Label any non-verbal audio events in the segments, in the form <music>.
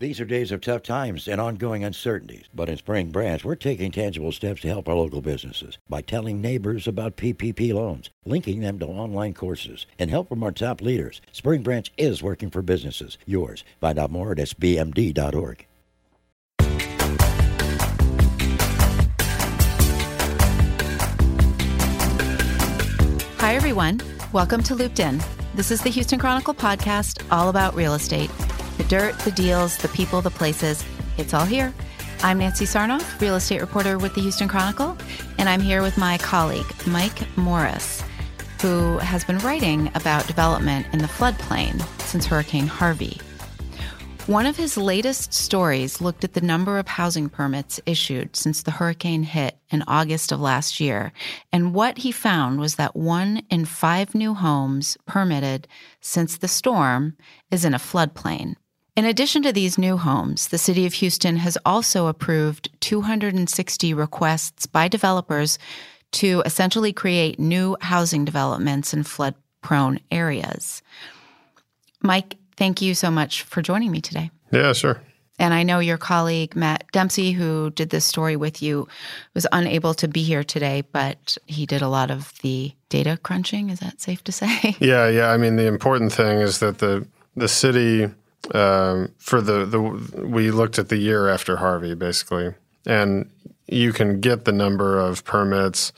These are days of tough times and ongoing uncertainties. But in Spring Branch, we're taking tangible steps to help our local businesses by telling neighbors about PPP loans, linking them to online courses, and help from our top leaders. Spring Branch is working for businesses. Yours. Find out more at sbmd.org. Hi, everyone. Welcome to Looped In. This is the Houston Chronicle podcast all about real estate. The dirt, the deals, the people, the places, it's all here. I'm Nancy Sarnoff, real estate reporter with the Houston Chronicle, and I'm here with my colleague, Mike Morris, who has been writing about development in the floodplain since Hurricane Harvey. One of his latest stories looked at the number of housing permits issued since the hurricane hit in August of last year. And what he found was that one in five new homes permitted since the storm is in a floodplain. In addition to these new homes, the City of Houston has also approved 260 requests by developers to essentially create new housing developments in flood prone areas. Mike, thank you so much for joining me today. Yeah, sure. And I know your colleague, Matt Dempsey, who did this story with you, was unable to be here today, but he did a lot of the data crunching. Is that safe to say? Yeah, yeah. I mean, the important thing is that the the city um, for the the we looked at the year after Harvey basically, and you can get the number of permits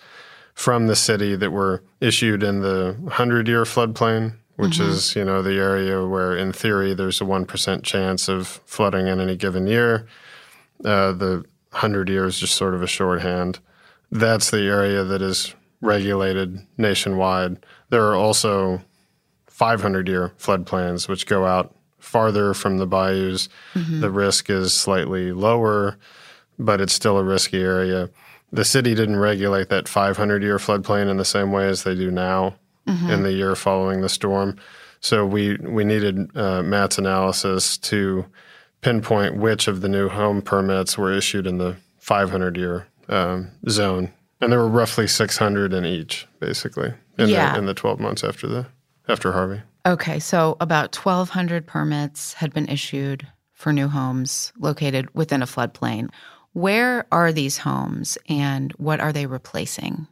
from the city that were issued in the hundred year floodplain, which mm-hmm. is you know the area where in theory there's a one percent chance of flooding in any given year. Uh, the hundred years just sort of a shorthand. That's the area that is regulated nationwide. There are also 500 year floodplains which go out farther from the bayous. Mm-hmm. The risk is slightly lower, but it's still a risky area. The city didn't regulate that 500 year floodplain in the same way as they do now mm-hmm. in the year following the storm. So we we needed uh, Matt's analysis to pinpoint which of the new home permits were issued in the 500 year um, zone, and there were roughly 600 in each, basically, in, yeah. the, in the 12 months after the after Harvey. Okay, so about 1,200 permits had been issued for new homes located within a floodplain. Where are these homes and what are they replacing?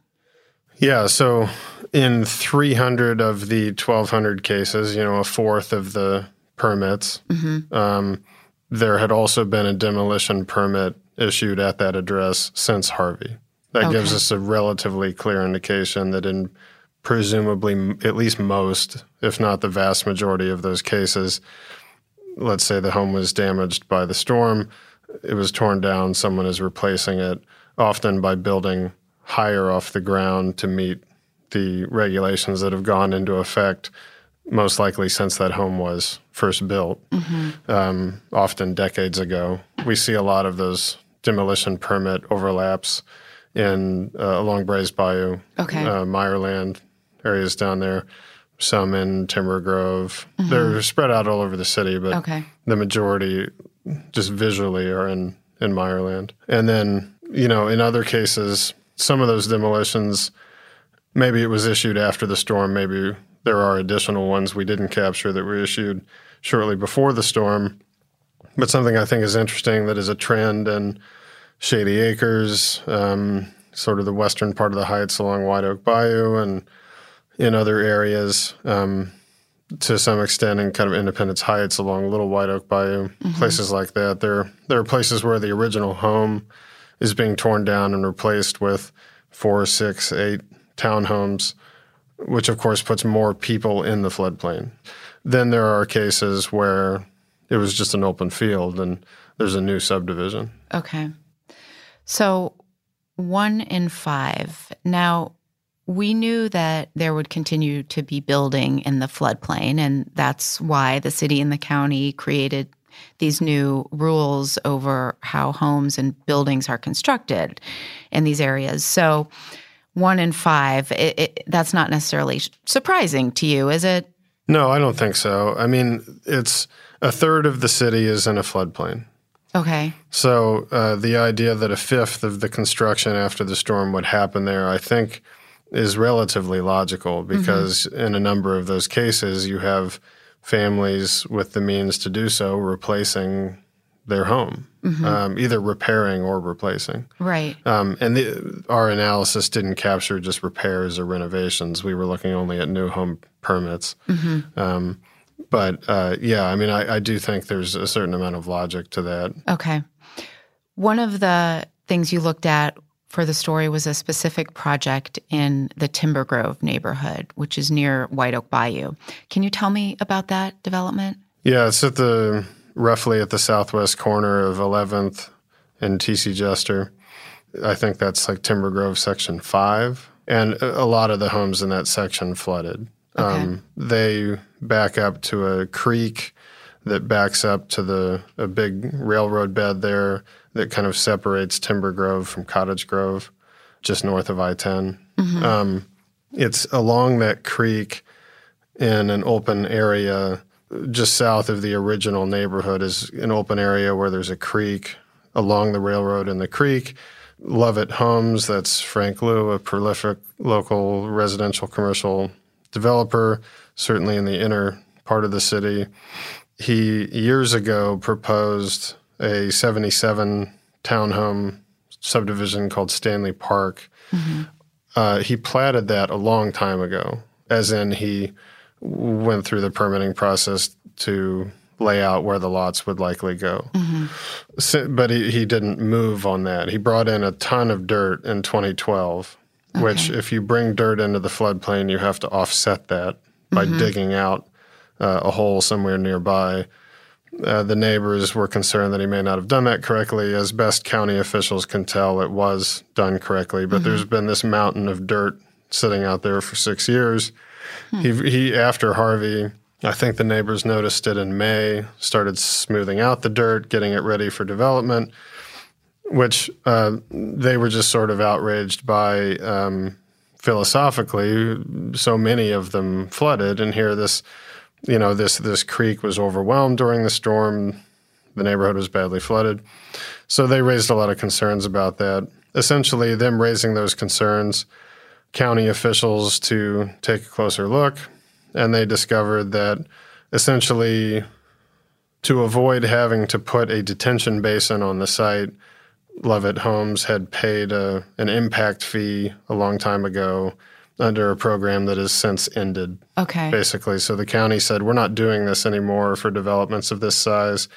Yeah, so in 300 of the 1,200 cases, you know, a fourth of the permits, mm-hmm. um, there had also been a demolition permit issued at that address since Harvey. That okay. gives us a relatively clear indication that in presumably at least most, if not the vast majority of those cases, let's say the home was damaged by the storm, it was torn down, someone is replacing it, often by building higher off the ground to meet the regulations that have gone into effect most likely since that home was first built, mm-hmm. um, often decades ago. We see a lot of those demolition permit overlaps in uh, along Brays Bayou, okay. uh, Meyerland, areas down there, some in Timber Grove. Mm-hmm. They're spread out all over the city, but okay. the majority just visually are in, in Meyerland. And then, you know, in other cases, some of those demolitions, maybe it was issued after the storm, maybe there are additional ones we didn't capture that were issued shortly before the storm. But something I think is interesting that is a trend in Shady Acres, um, sort of the western part of the Heights along White Oak Bayou, and in other areas, um, to some extent in kind of Independence Heights along Little White Oak Bayou, mm-hmm. places like that. There, there are places where the original home is being torn down and replaced with four, six, eight townhomes, which of course puts more people in the floodplain. Then there are cases where it was just an open field and there's a new subdivision. Okay. So one in five. Now, we knew that there would continue to be building in the floodplain, and that's why the city and the county created these new rules over how homes and buildings are constructed in these areas. So, one in five, it, it, that's not necessarily surprising to you, is it? No, I don't think so. I mean, it's a third of the city is in a floodplain. Okay. So, uh, the idea that a fifth of the construction after the storm would happen there, I think is relatively logical mm-hmm. because mm-hmm. in a number of those cases, you have families with the means to do so replacing their home, um, either repairing or replacing. Right. Um, and the, our analysis didn't capture just repairs or renovations. We were looking only at new home permits. Um, but uh, yeah, I mean, I, I do think there's a certain amount of logic to that. Okay. One of the things you looked at for the story was a specific project in the Timber Grove neighborhood, which is near White Oak Bayou. Can you tell me about that development? Yeah, it's at the roughly at the southwest corner of 11th and TC Jester. I think that's like Timber Grove Section 5. And a a lot of the homes in that section flooded. Um, they back up to a creek that backs up to the a big railroad bed there that kind of separates Timber Grove from Cottage Grove, just north of I 10. Um, it's along that creek in an open area just south of the original neighborhood is an open area where there's a creek along the railroad and the creek. Lovett Homes, that's Frank Liu, a prolific local residential commercial developer, certainly in the inner part of the city. He years ago proposed a 77 townhome subdivision called Stanley Park. Mm-hmm. Uh, he platted that a long time ago, as in he went through the permitting process to lay out where the lots would likely go. Mm-hmm. So- but he, he didn't move on that. He brought in a ton of dirt in 2012, which, if you bring dirt into the floodplain, you have to offset that by mm-hmm. digging out uh, a hole somewhere nearby. Uh, the neighbors were concerned that he may not have done that correctly. As best county officials can tell, it was done correctly. But there's been this mountain of dirt sitting out there for six years. He, he after Harvey, I think the neighbors noticed it in May, started smoothing out the dirt, getting it ready for development, which uh, they were just sort of outraged by um, philosophically. So many of them flooded, and here this, you know, this this creek was overwhelmed during the storm. The neighborhood was badly flooded, so they raised a lot of concerns about that. Essentially, them raising those concerns county officials to take a closer look, and they discovered that essentially to avoid having to put a detention basin on the site, Lovett Homes had paid a, an impact fee a long time ago under a program that has since ended, Okay. basically. So the county said, We're not doing this anymore for developments of this size.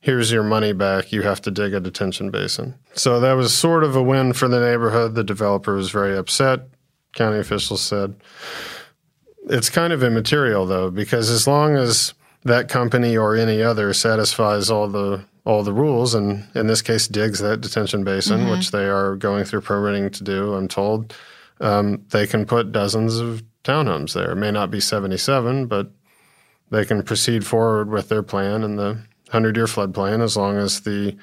Here's your money back. You have to dig a detention basin. So that was sort of a win for the neighborhood. The developer was very upset. County officials said, it's kind of immaterial though, because as long as that company or any other satisfies all the all the rules, and in this case digs that detention basin, mm-hmm. which they are going through permitting to do, I'm told, um, they can put dozens of townhomes there. It may not be 77, but they can proceed forward with their plan and the 100 year flood plain as long as the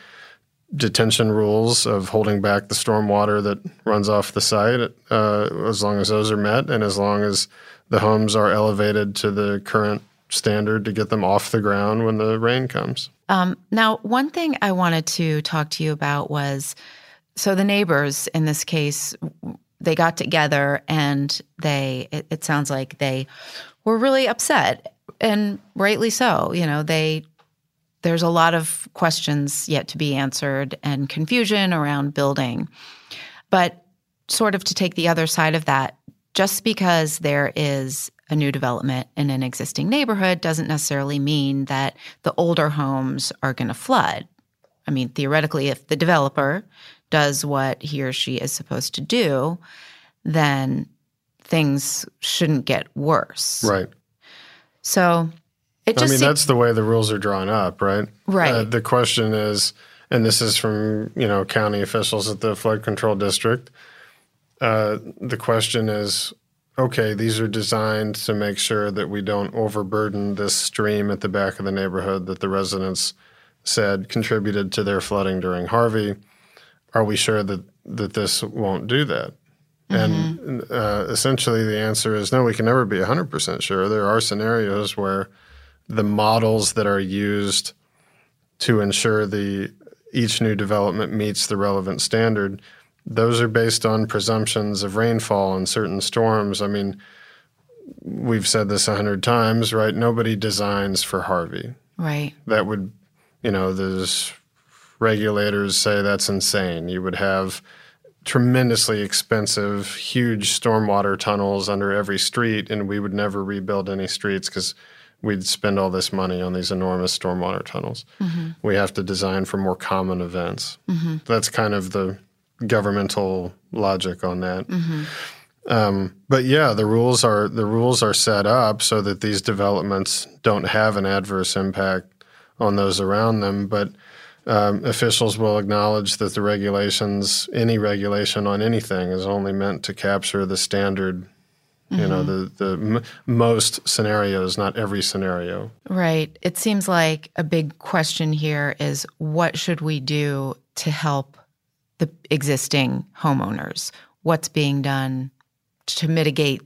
detention rules of holding back the storm water that runs off the site, uh, as long as those are met, and as long as the homes are elevated to the current standard to get them off the ground when the rain comes. Um, now, one thing I wanted to talk to you about was so the neighbors in this case, they got together and they, it, it sounds like they were really upset and rightly so. You know, they, there's a lot of questions yet to be answered and confusion around building. But sort of to take the other side of that, just because there is a new development in an existing neighborhood doesn't necessarily mean that the older homes are going to flood. I mean, theoretically, if the developer does what he or she is supposed to do, then things shouldn't get worse. Right. So it just. I mean, seems- that's the way the rules are drawn up, right? Right. Uh, the question is, and this is from you know county officials at the flood control district. Uh, the question is, okay, these are designed to make sure that we don't overburden this stream at the back of the neighborhood that the residents said contributed to their flooding during Harvey. Are we sure that that this won't do that? And uh, essentially, the answer is no. We can never be hundred percent sure. There are scenarios where the models that are used to ensure the each new development meets the relevant standard those are based on presumptions of rainfall and certain storms i mean we've said this a hundred times right nobody designs for harvey right. that would you know there's regulators say that's insane. You would have tremendously expensive, huge stormwater tunnels under every street, and we would never rebuild any streets because we'd spend all this money on these enormous stormwater tunnels. Mm-hmm. We have to design for more common events. Mm-hmm. That's kind of the governmental logic on that. Mm-hmm. Um, but yeah, the rules are the rules are set up so that these developments don't have an adverse impact on those around them. But um, officials will acknowledge that the regulations, any regulation on anything, is only meant to capture the standard. Mm-hmm. You know, the the m- most scenarios, not every scenario. Right. It seems like a big question here is what should we do to help the existing homeowners? What's being done to mitigate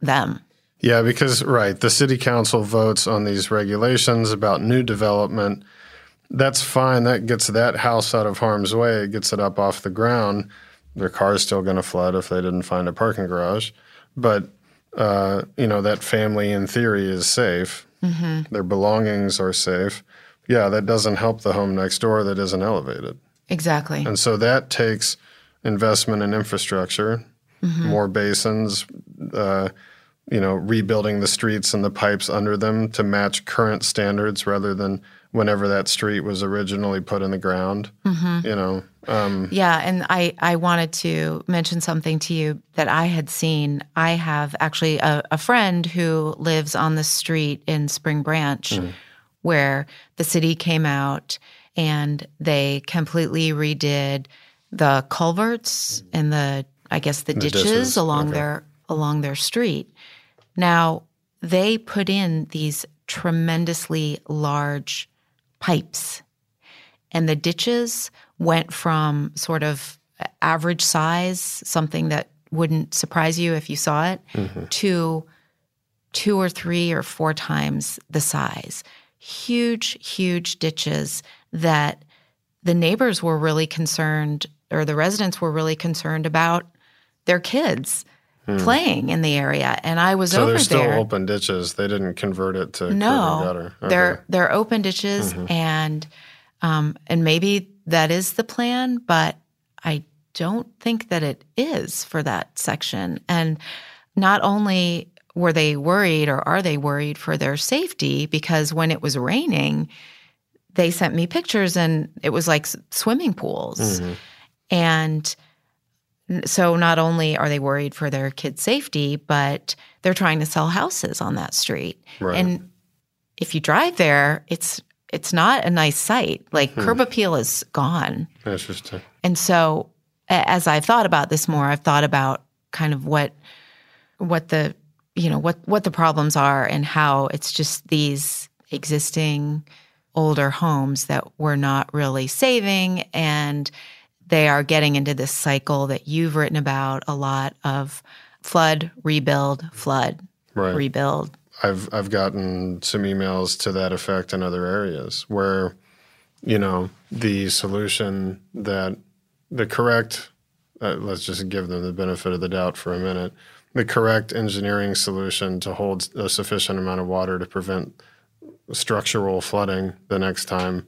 them? Yeah, because right, the city council votes on these regulations about new development. That's fine. That gets that house out of harm's way. It gets it up off the ground. Their car's still going to flood if they didn't find a parking garage, but uh, you know that family in theory is safe. Mm-hmm. Their belongings are safe. Yeah, that doesn't help the home next door that isn't elevated. Exactly. And so that takes investment in infrastructure, mm-hmm. more basins, uh, you know, rebuilding the streets and the pipes under them to match current standards rather than whenever that street was originally put in the ground. Mm-hmm. You know. Um, yeah, and I I wanted to mention something to you that I had seen. I have actually a, a friend who lives on the street in Spring Branch, mm-hmm. where the city came out and they completely redid the culverts and the I guess the, the ditches, ditches, along okay. their along their street. Now, they put in these tremendously large pipes and the ditches went from sort of average size, something that wouldn't surprise you if you saw it, mm-hmm. to two or three or four times the size. Huge, huge ditches that the neighbors were really concerned, or the residents were really concerned about their kids hmm. playing in the area. And I was so over there. So they're still open ditches. They didn't convert it to no. Okay. They're they're open ditches, mm-hmm. and um, and maybe that is the plan, but I don't think that it is for that section. And not only were they worried or are they worried for their safety because when it was raining, they sent me pictures and it was like swimming pools. Mm-hmm. And so not only are they worried for their kids' safety, but they're trying to sell houses on that street. Right. And if you drive there, it's it's not a nice sight. Like hmm. curb appeal is gone. Interesting. And so as I've thought about this more, I've thought about kind of what what the you know what what the problems are and how it's just these existing older homes that we're not really saving and they are getting into this cycle that you've written about a lot of flood, rebuild, flood, right. rebuild. I've I've gotten some emails to that effect in other areas where, you know, the solution that the correct uh, let's just give them the benefit of the doubt for a minute. The correct engineering solution to hold a sufficient amount of water to prevent structural flooding the next time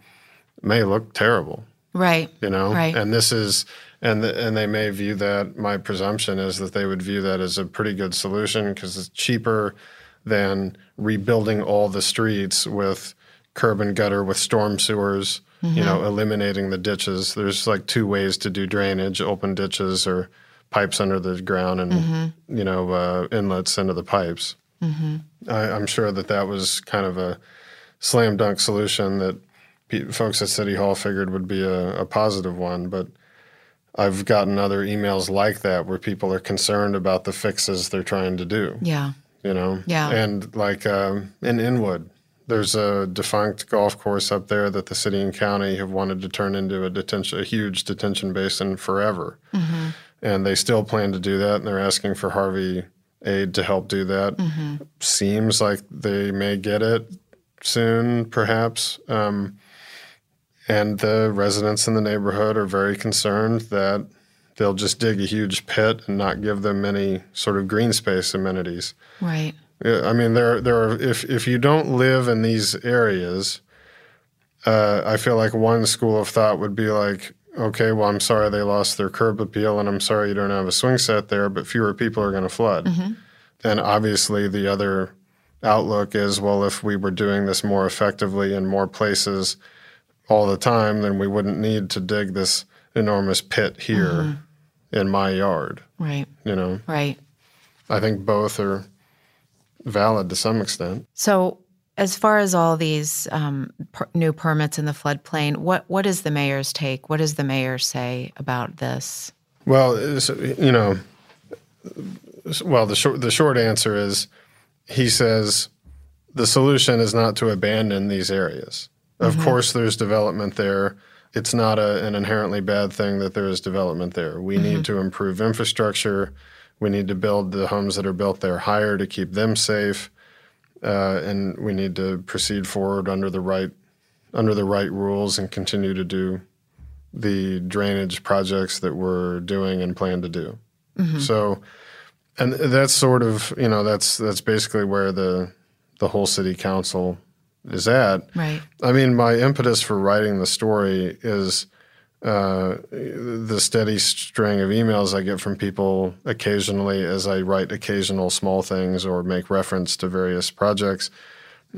may look terrible. Right. You know, right. and this is, and the, and they may view that. My presumption is that they would view that as a pretty good solution because it's cheaper than rebuilding all the streets with curb and gutter with storm sewers. Mm-hmm. You know, eliminating the ditches. There's like two ways to do drainage: open ditches or pipes under the ground, and mm-hmm. you know, uh, inlets into the pipes. Mm-hmm. I, I'm sure that that was kind of a slam dunk solution that folks at City Hall figured would be a, a positive one, but I've gotten other emails like that where people are concerned about the fixes they're trying to do. Yeah. You know? Yeah. And like um, in Inwood, there's a defunct golf course up there that the city and county have wanted to turn into a detention, a huge detention basin forever. Mm-hmm. And they still plan to do that, and they're asking for Harvey aid to help do that. Mm-hmm. Seems like they may get it soon, perhaps. Um, and the residents in the neighborhood are very concerned that they'll just dig a huge pit and not give them any sort of green space amenities. Right. I mean, there, there are if if you don't live in these areas, uh, I feel like one school of thought would be like, okay, well, I'm sorry they lost their curb appeal, and I'm sorry you don't have a swing set there, but fewer people are going to flood. And obviously, the other outlook is, well, if we were doing this more effectively in more places all the time, then we wouldn't need to dig this enormous pit here in my yard. Right. You know, Right. I think both are valid to some extent. So, as far as all these um, per- new permits in the floodplain, what what is the mayor's take? What does the mayor say about this? Well, you know, well, the short the short answer is he says the solution is not to abandon these areas. Of mm-hmm. course, there's development there. It's not a, an inherently bad thing that there is development there. We need mm-hmm. to improve infrastructure. We need to build the homes that are built there higher to keep them safe, uh, and we need to proceed forward under the right under the right rules and continue to do the drainage projects that we're doing and plan to do. Mm-hmm. So, and that's sort of you know that's that's basically where the the whole city council is at. Right. I mean, my impetus for writing the story is uh, the steady string of emails I get from people occasionally as I write occasional small things or make reference to various projects.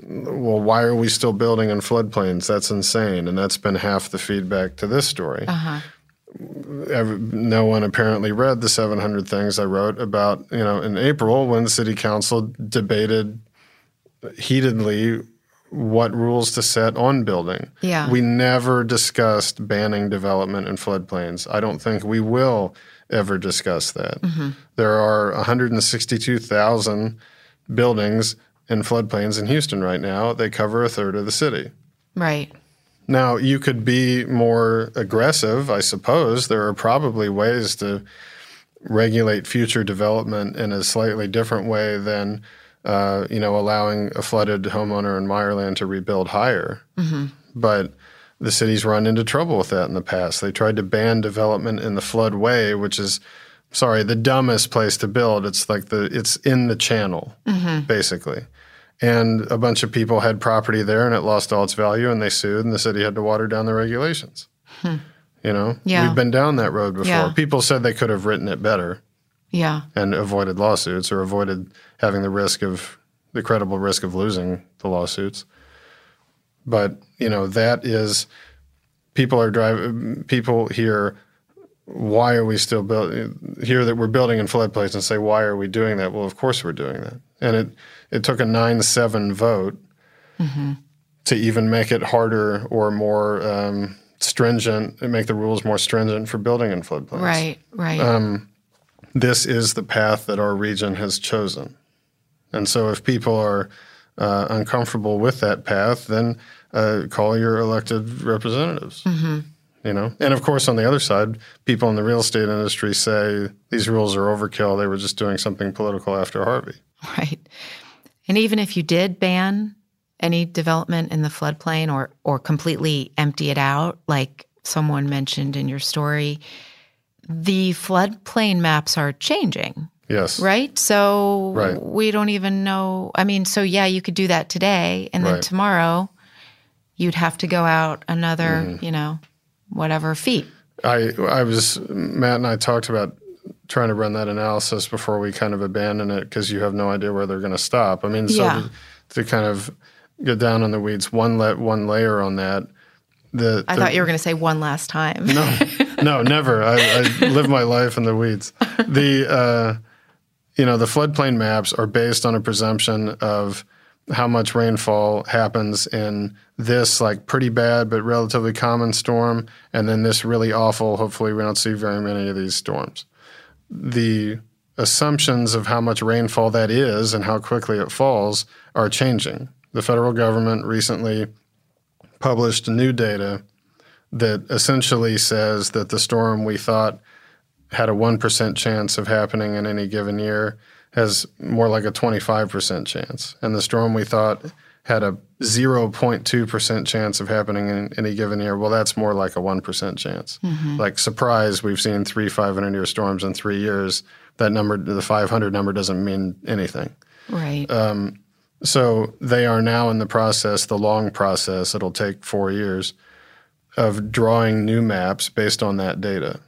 Well, why are we still building in floodplains? That's insane. And that's been half the feedback to this story. Every, no one apparently read the 700 things I wrote about, you know, in April when the city council debated heatedly what rules to set on building. Yeah. We never discussed banning development in floodplains. I don't think we will ever discuss that. Mm-hmm. There are 162,000 buildings in floodplains in Houston right now. They cover a third of the city. Right. Now, you could be more aggressive, I suppose. There are probably ways to regulate future development in a slightly different way than, uh, you know, allowing a flooded homeowner in Meyerland to rebuild higher. Mm-hmm. But the city's run into trouble with that in the past. They tried to ban development in the floodway, which is, sorry, the dumbest place to build. It's like the it's in the channel, mm-hmm. basically. And a bunch of people had property there and it lost all its value and they sued and the city had to water down the regulations. Hmm. You know? Yeah. We've been down that road before. Yeah. People said they could have written it better Yeah. and avoided lawsuits or avoided having the risk of the credible risk of losing the lawsuits. But, you know, that is people are driving people here why are we still building here that we're building in floodplains and say why are we doing that well of course we're doing that and it it took a 9-7 vote to even make it harder or more um, stringent and make the rules more stringent for building in floodplains Right. Right. This is the path that our region has chosen. And so if people are uh, uncomfortable with that path, then uh, call your elected representatives. You know, and of course, on the other side, people in the real estate industry say these rules are overkill. They were just doing something political after Harvey. Right. And even if you did ban any development in the floodplain or or completely empty it out, like someone mentioned in your story, the floodplain maps are changing, Yes. right? So Right. we don't even know. I mean, so yeah, you could do that today, and then Right. tomorrow you'd have to go out another, Mm-hmm. you know, whatever feet. I I was Matt and I talked about trying to run that analysis before we kind of abandon it because you have no idea where they're going to stop. I mean, so Yeah. to, to kind of get down on the weeds, one let one layer on that. The, I the- thought you were going to say one last time. no, <laughs> no, never. I, I live my life in the weeds. The uh, you know the floodplain maps are based on a presumption of how much rainfall happens in this like pretty bad but relatively common storm, and then this really awful. Hopefully, we don't see very many of these storms. The assumptions of how much rainfall that is and how quickly it falls are changing. The federal government recently published new data that essentially says that the storm we thought had a 1% chance of happening in any given year has more like a 25% chance. And the storm we thought had a 0.2% chance of happening in any given year, well, that's more like a 1% chance. Mm-hmm. Like, surprise, we've seen three 500 year storms in three years. That number, the 500 number, doesn't mean anything. Right. Um, so they are now in the process, the long process, it'll take four years of drawing new maps based on that data.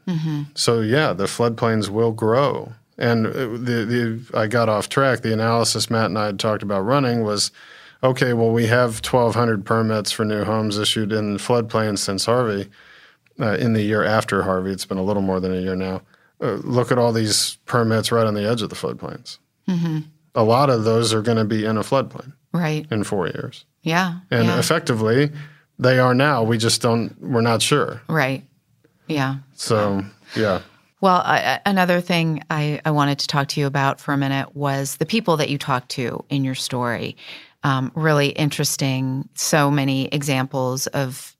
So yeah, the floodplains will grow. And uh, the, the I got off track. The analysis Matt and I had talked about running was, okay, well we have 1,200 permits for new homes issued in floodplains since Harvey. Uh, in the year after Harvey, it's been a little more than a year now. Uh, look at all these permits right on the edge of the floodplains. A lot of those are going to be in a floodplain Right. in four years, Yeah. and yeah. effectively, they are now. We just don't. We're not sure. right. Yeah. So yeah. Well, I, another thing I, I wanted to talk to you about for a minute was the people that you talked to in your story. Um, really interesting. So many examples of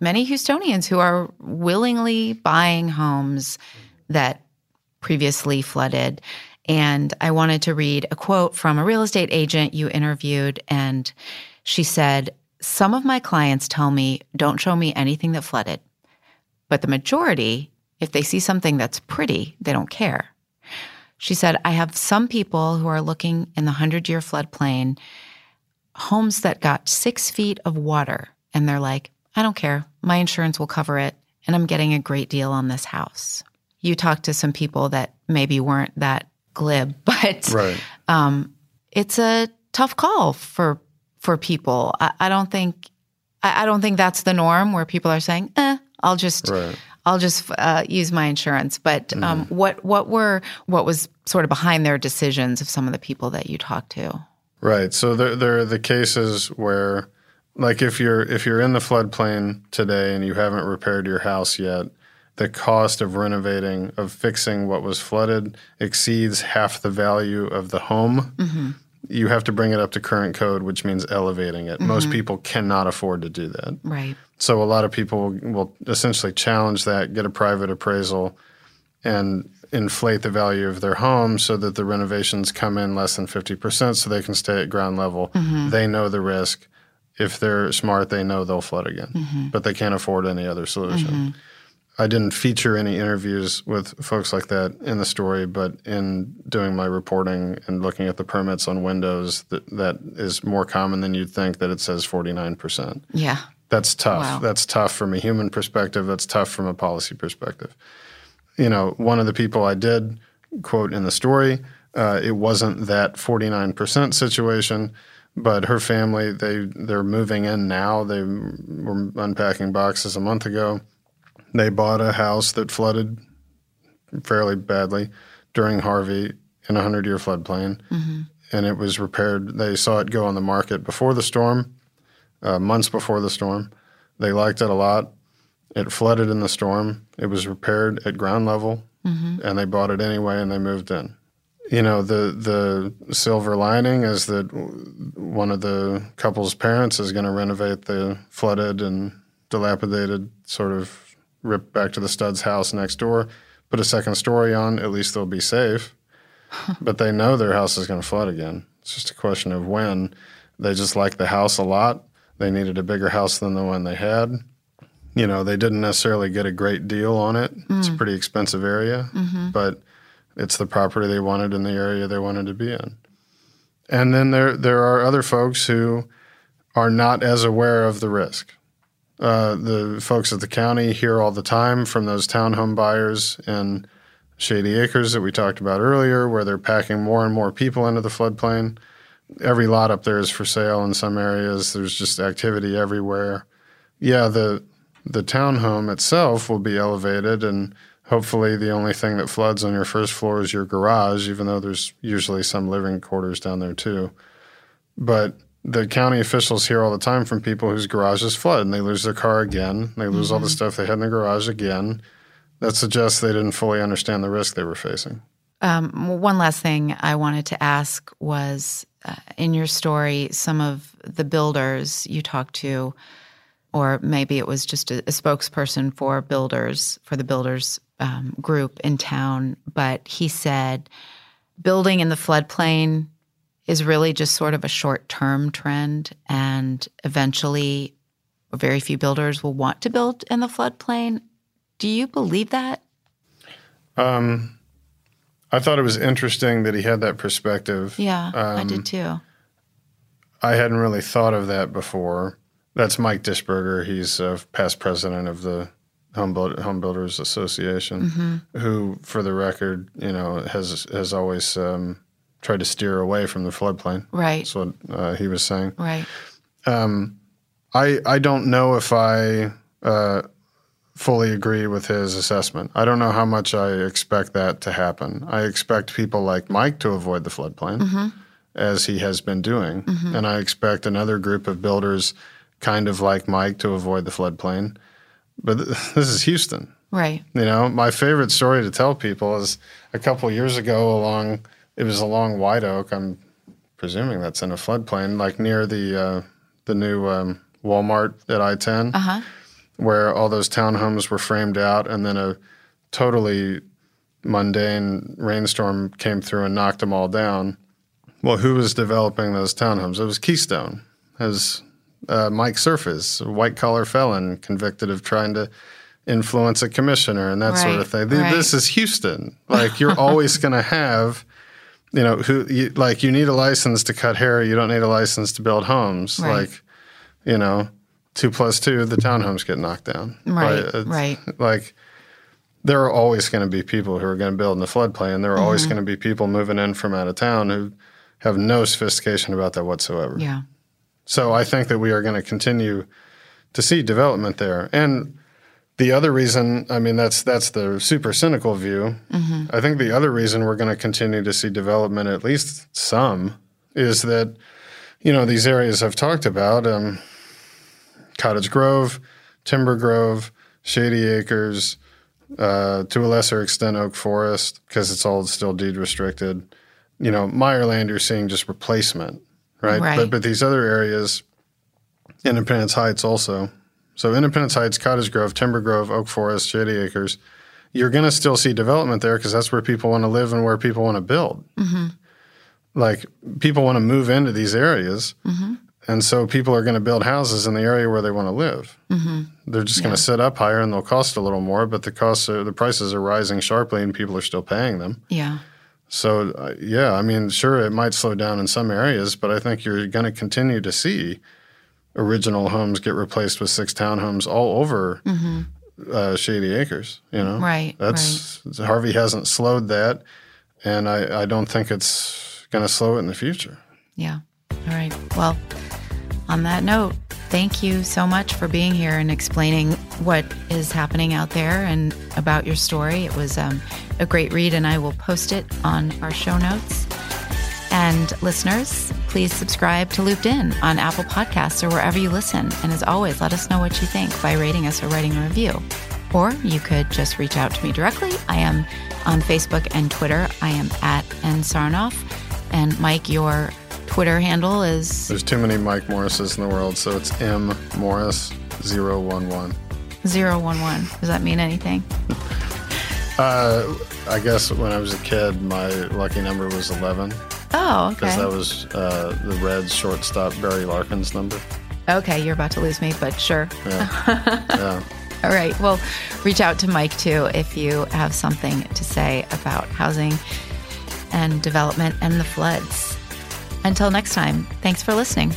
many Houstonians who are willingly buying homes that previously flooded. And I wanted to read a quote from a real estate agent you interviewed. And she said, Some of my clients tell me, don't show me anything that flooded. But the majority, if they see something that's pretty, they don't care. She said, I have some people who are looking in the 100 year floodplain, homes that got six feet of water, and they're like, I don't care. My insurance will cover it, and I'm getting a great deal on this house. You talked to some people that maybe weren't that glib, <laughs> but Right. Um, it's a tough call for for people. I, I don't think I, I don't think that's the norm where people are saying, "Eh, I'll just Right. I'll just uh, use my insurance." But um, what what were what was sort of behind their decisions of some of the people that you talked to? Right. So there, there are the cases where, like, if you're if you're in the floodplain today and you haven't repaired your house yet, the cost of renovating of fixing what was flooded exceeds half the value of the home. You have to bring it up to current code, which means elevating it. Most mm-hmm. people cannot afford to do that. Right. So a lot of people will essentially challenge that, get a private appraisal, and inflate the value of their home so that the renovations come in less than 50% so they can stay at ground level. Mm-hmm. They know the risk. If they're smart, they know they'll flood again, mm-hmm. but they can't afford any other solution. I didn't feature any interviews with folks like that in the story, but in doing my reporting and looking at the permits on windows, that, that is more common than you'd think that it says 49%. Yeah. That's tough. Wow. That's tough from a human perspective. That's tough from a policy perspective. You know, one of the people I did quote in the story, uh, it wasn't that 49% situation, but her family, they, they're moving in now. They were unpacking boxes a month ago. They bought a house that flooded fairly badly during Harvey in a 100 year floodplain. And it was repaired. They saw it go on the market before the storm uh, months before the storm. They liked it a lot. It flooded in the storm. It was repaired at ground level, and they bought it anyway, and they moved in. You know, the the silver lining is that one of the couple's parents is going to renovate the flooded and dilapidated, sort of ripped back to the stud's house next door, put a second story on. At least they'll be safe. <laughs> but they know their house is going to flood again. It's just a question of when. They just like the house a lot. They needed a bigger house than the one they had. You know, they didn't necessarily get a great deal on it. It's a mm. pretty expensive area, mm-hmm. but it's the property they wanted in the area they wanted to be in. And then there there are other folks who are not as aware of the risk. Uh, the folks at the county hear all the time from those townhome buyers in Shady Acres that we talked about earlier, where they're packing more and more people into the floodplain. Every lot up there is for sale in some areas. There's just activity everywhere. Yeah, the the townhome itself will be elevated, and hopefully the only thing that floods on your first floor is your garage, even though there's usually some living quarters down there too. But the county officials hear all the time from people whose garages flood and they lose their car again. They lose all the stuff they had in the garage again. That suggests they didn't fully understand the risk they were facing. Um, one last thing I wanted to ask was uh, in your story, some of the builders you talked to, or maybe it was just a, a spokesperson for builders, for the builders um, group in town, but he said building in the floodplain is really just sort of a short term trend. And eventually, very few builders will want to build in the floodplain. Do you believe that? Um, I thought it was interesting that he had that perspective. Yeah, I Um, did too. I hadn't really thought of that before. That's Mike Dishberger. He's a past president of the Home, Build, Home Builders Association, Mm-hmm. who, for the record, you know, has has always um, tried to steer away from the floodplain. Right. That's what uh, he was saying. Right. I, I don't know if I uh, fully agree with his assessment. I don't know how much I expect that to happen. I expect people like Mike to avoid the floodplain, as he has been doing. And I expect another group of builders, kind of like Mike, to avoid the floodplain. But th- <laughs> this is Houston. Right. You know, my favorite story to tell people is a couple years ago along, it was along White Oak. I'm presuming that's in a floodplain, like near the uh, the new um, Walmart at I-10, Uh huh. where all those townhomes were framed out, and then a totally mundane rainstorm came through and knocked them all down. Well, who was developing those townhomes? It was Keystone. It was uh, Mike Surface, a white collar felon convicted of trying to influence a commissioner and that sort of thing. Th- right. This is Houston. Like you're always <laughs> going to have, you know, who you, like you need a license to cut hair. You don't need a license to build homes. Right. Like, you know, two plus two, the townhomes get knocked down. Right, right. Like there are always going to be people who are going to build in the floodplain. There are Mm-hmm. always going to be people moving in from out of town who have no sophistication about that whatsoever. Yeah. So I think that we are going to continue to see development there. And the other reason, I mean, that's that's the super cynical view. I think the other reason we're going to continue to see development, at least some, is that you know these areas I've talked about, um, Cottage Grove, Timber Grove, Shady Acres, uh, to a lesser extent Oak Forest, because it's all still deed restricted. You know, Meyerland, you're seeing just replacement, right? Right. But but these other areas, Independence Heights also. So Independence Heights, Cottage Grove, Timber Grove, Oak Forest, Shady Acres, you're going to still see development there because that's where people want to live and where people want to build. Mm-hmm. Like people want to move into these areas, mm-hmm. and so people are going to build houses in the area where they want to live. Mm-hmm. They're just going to sit up higher and they'll cost a little more, but the costs are, the prices are rising sharply and people are still paying them. Yeah. So uh, yeah, I mean, sure, it might slow down in some areas, but I think you're going to continue to see original homes get replaced with six townhomes all over uh, Shady Acres. You know, Mm-hmm. Right, That's Harvey hasn't slowed that, and I, I don't think it's going to slow it in the future. Yeah. All right. Well, on that note, thank you so much for being here and explaining what is happening out there and about your story. It was um, a great read, and I will post it on our show notes. And listeners, please subscribe to Looped In on Apple Podcasts or wherever you listen. And as always, let us know what you think by rating us or writing a review. Or you could just reach out to me directly. I am on Facebook and Twitter. I am at N Sarnoff. And Mike, your Twitter handle is There's too many Mike Morrises in the world, so it's M Morris 011. 011. Does that mean anything? Uh, I guess when I was a kid, my lucky number was 11 Oh, because that was uh, the Reds shortstop Barry Larkin's number. Okay, you're about to lose me, but sure. <laughs> Yeah. All right. Well, reach out to Mike too if you have something to say about housing and development and the floods. Until next time, thanks for listening.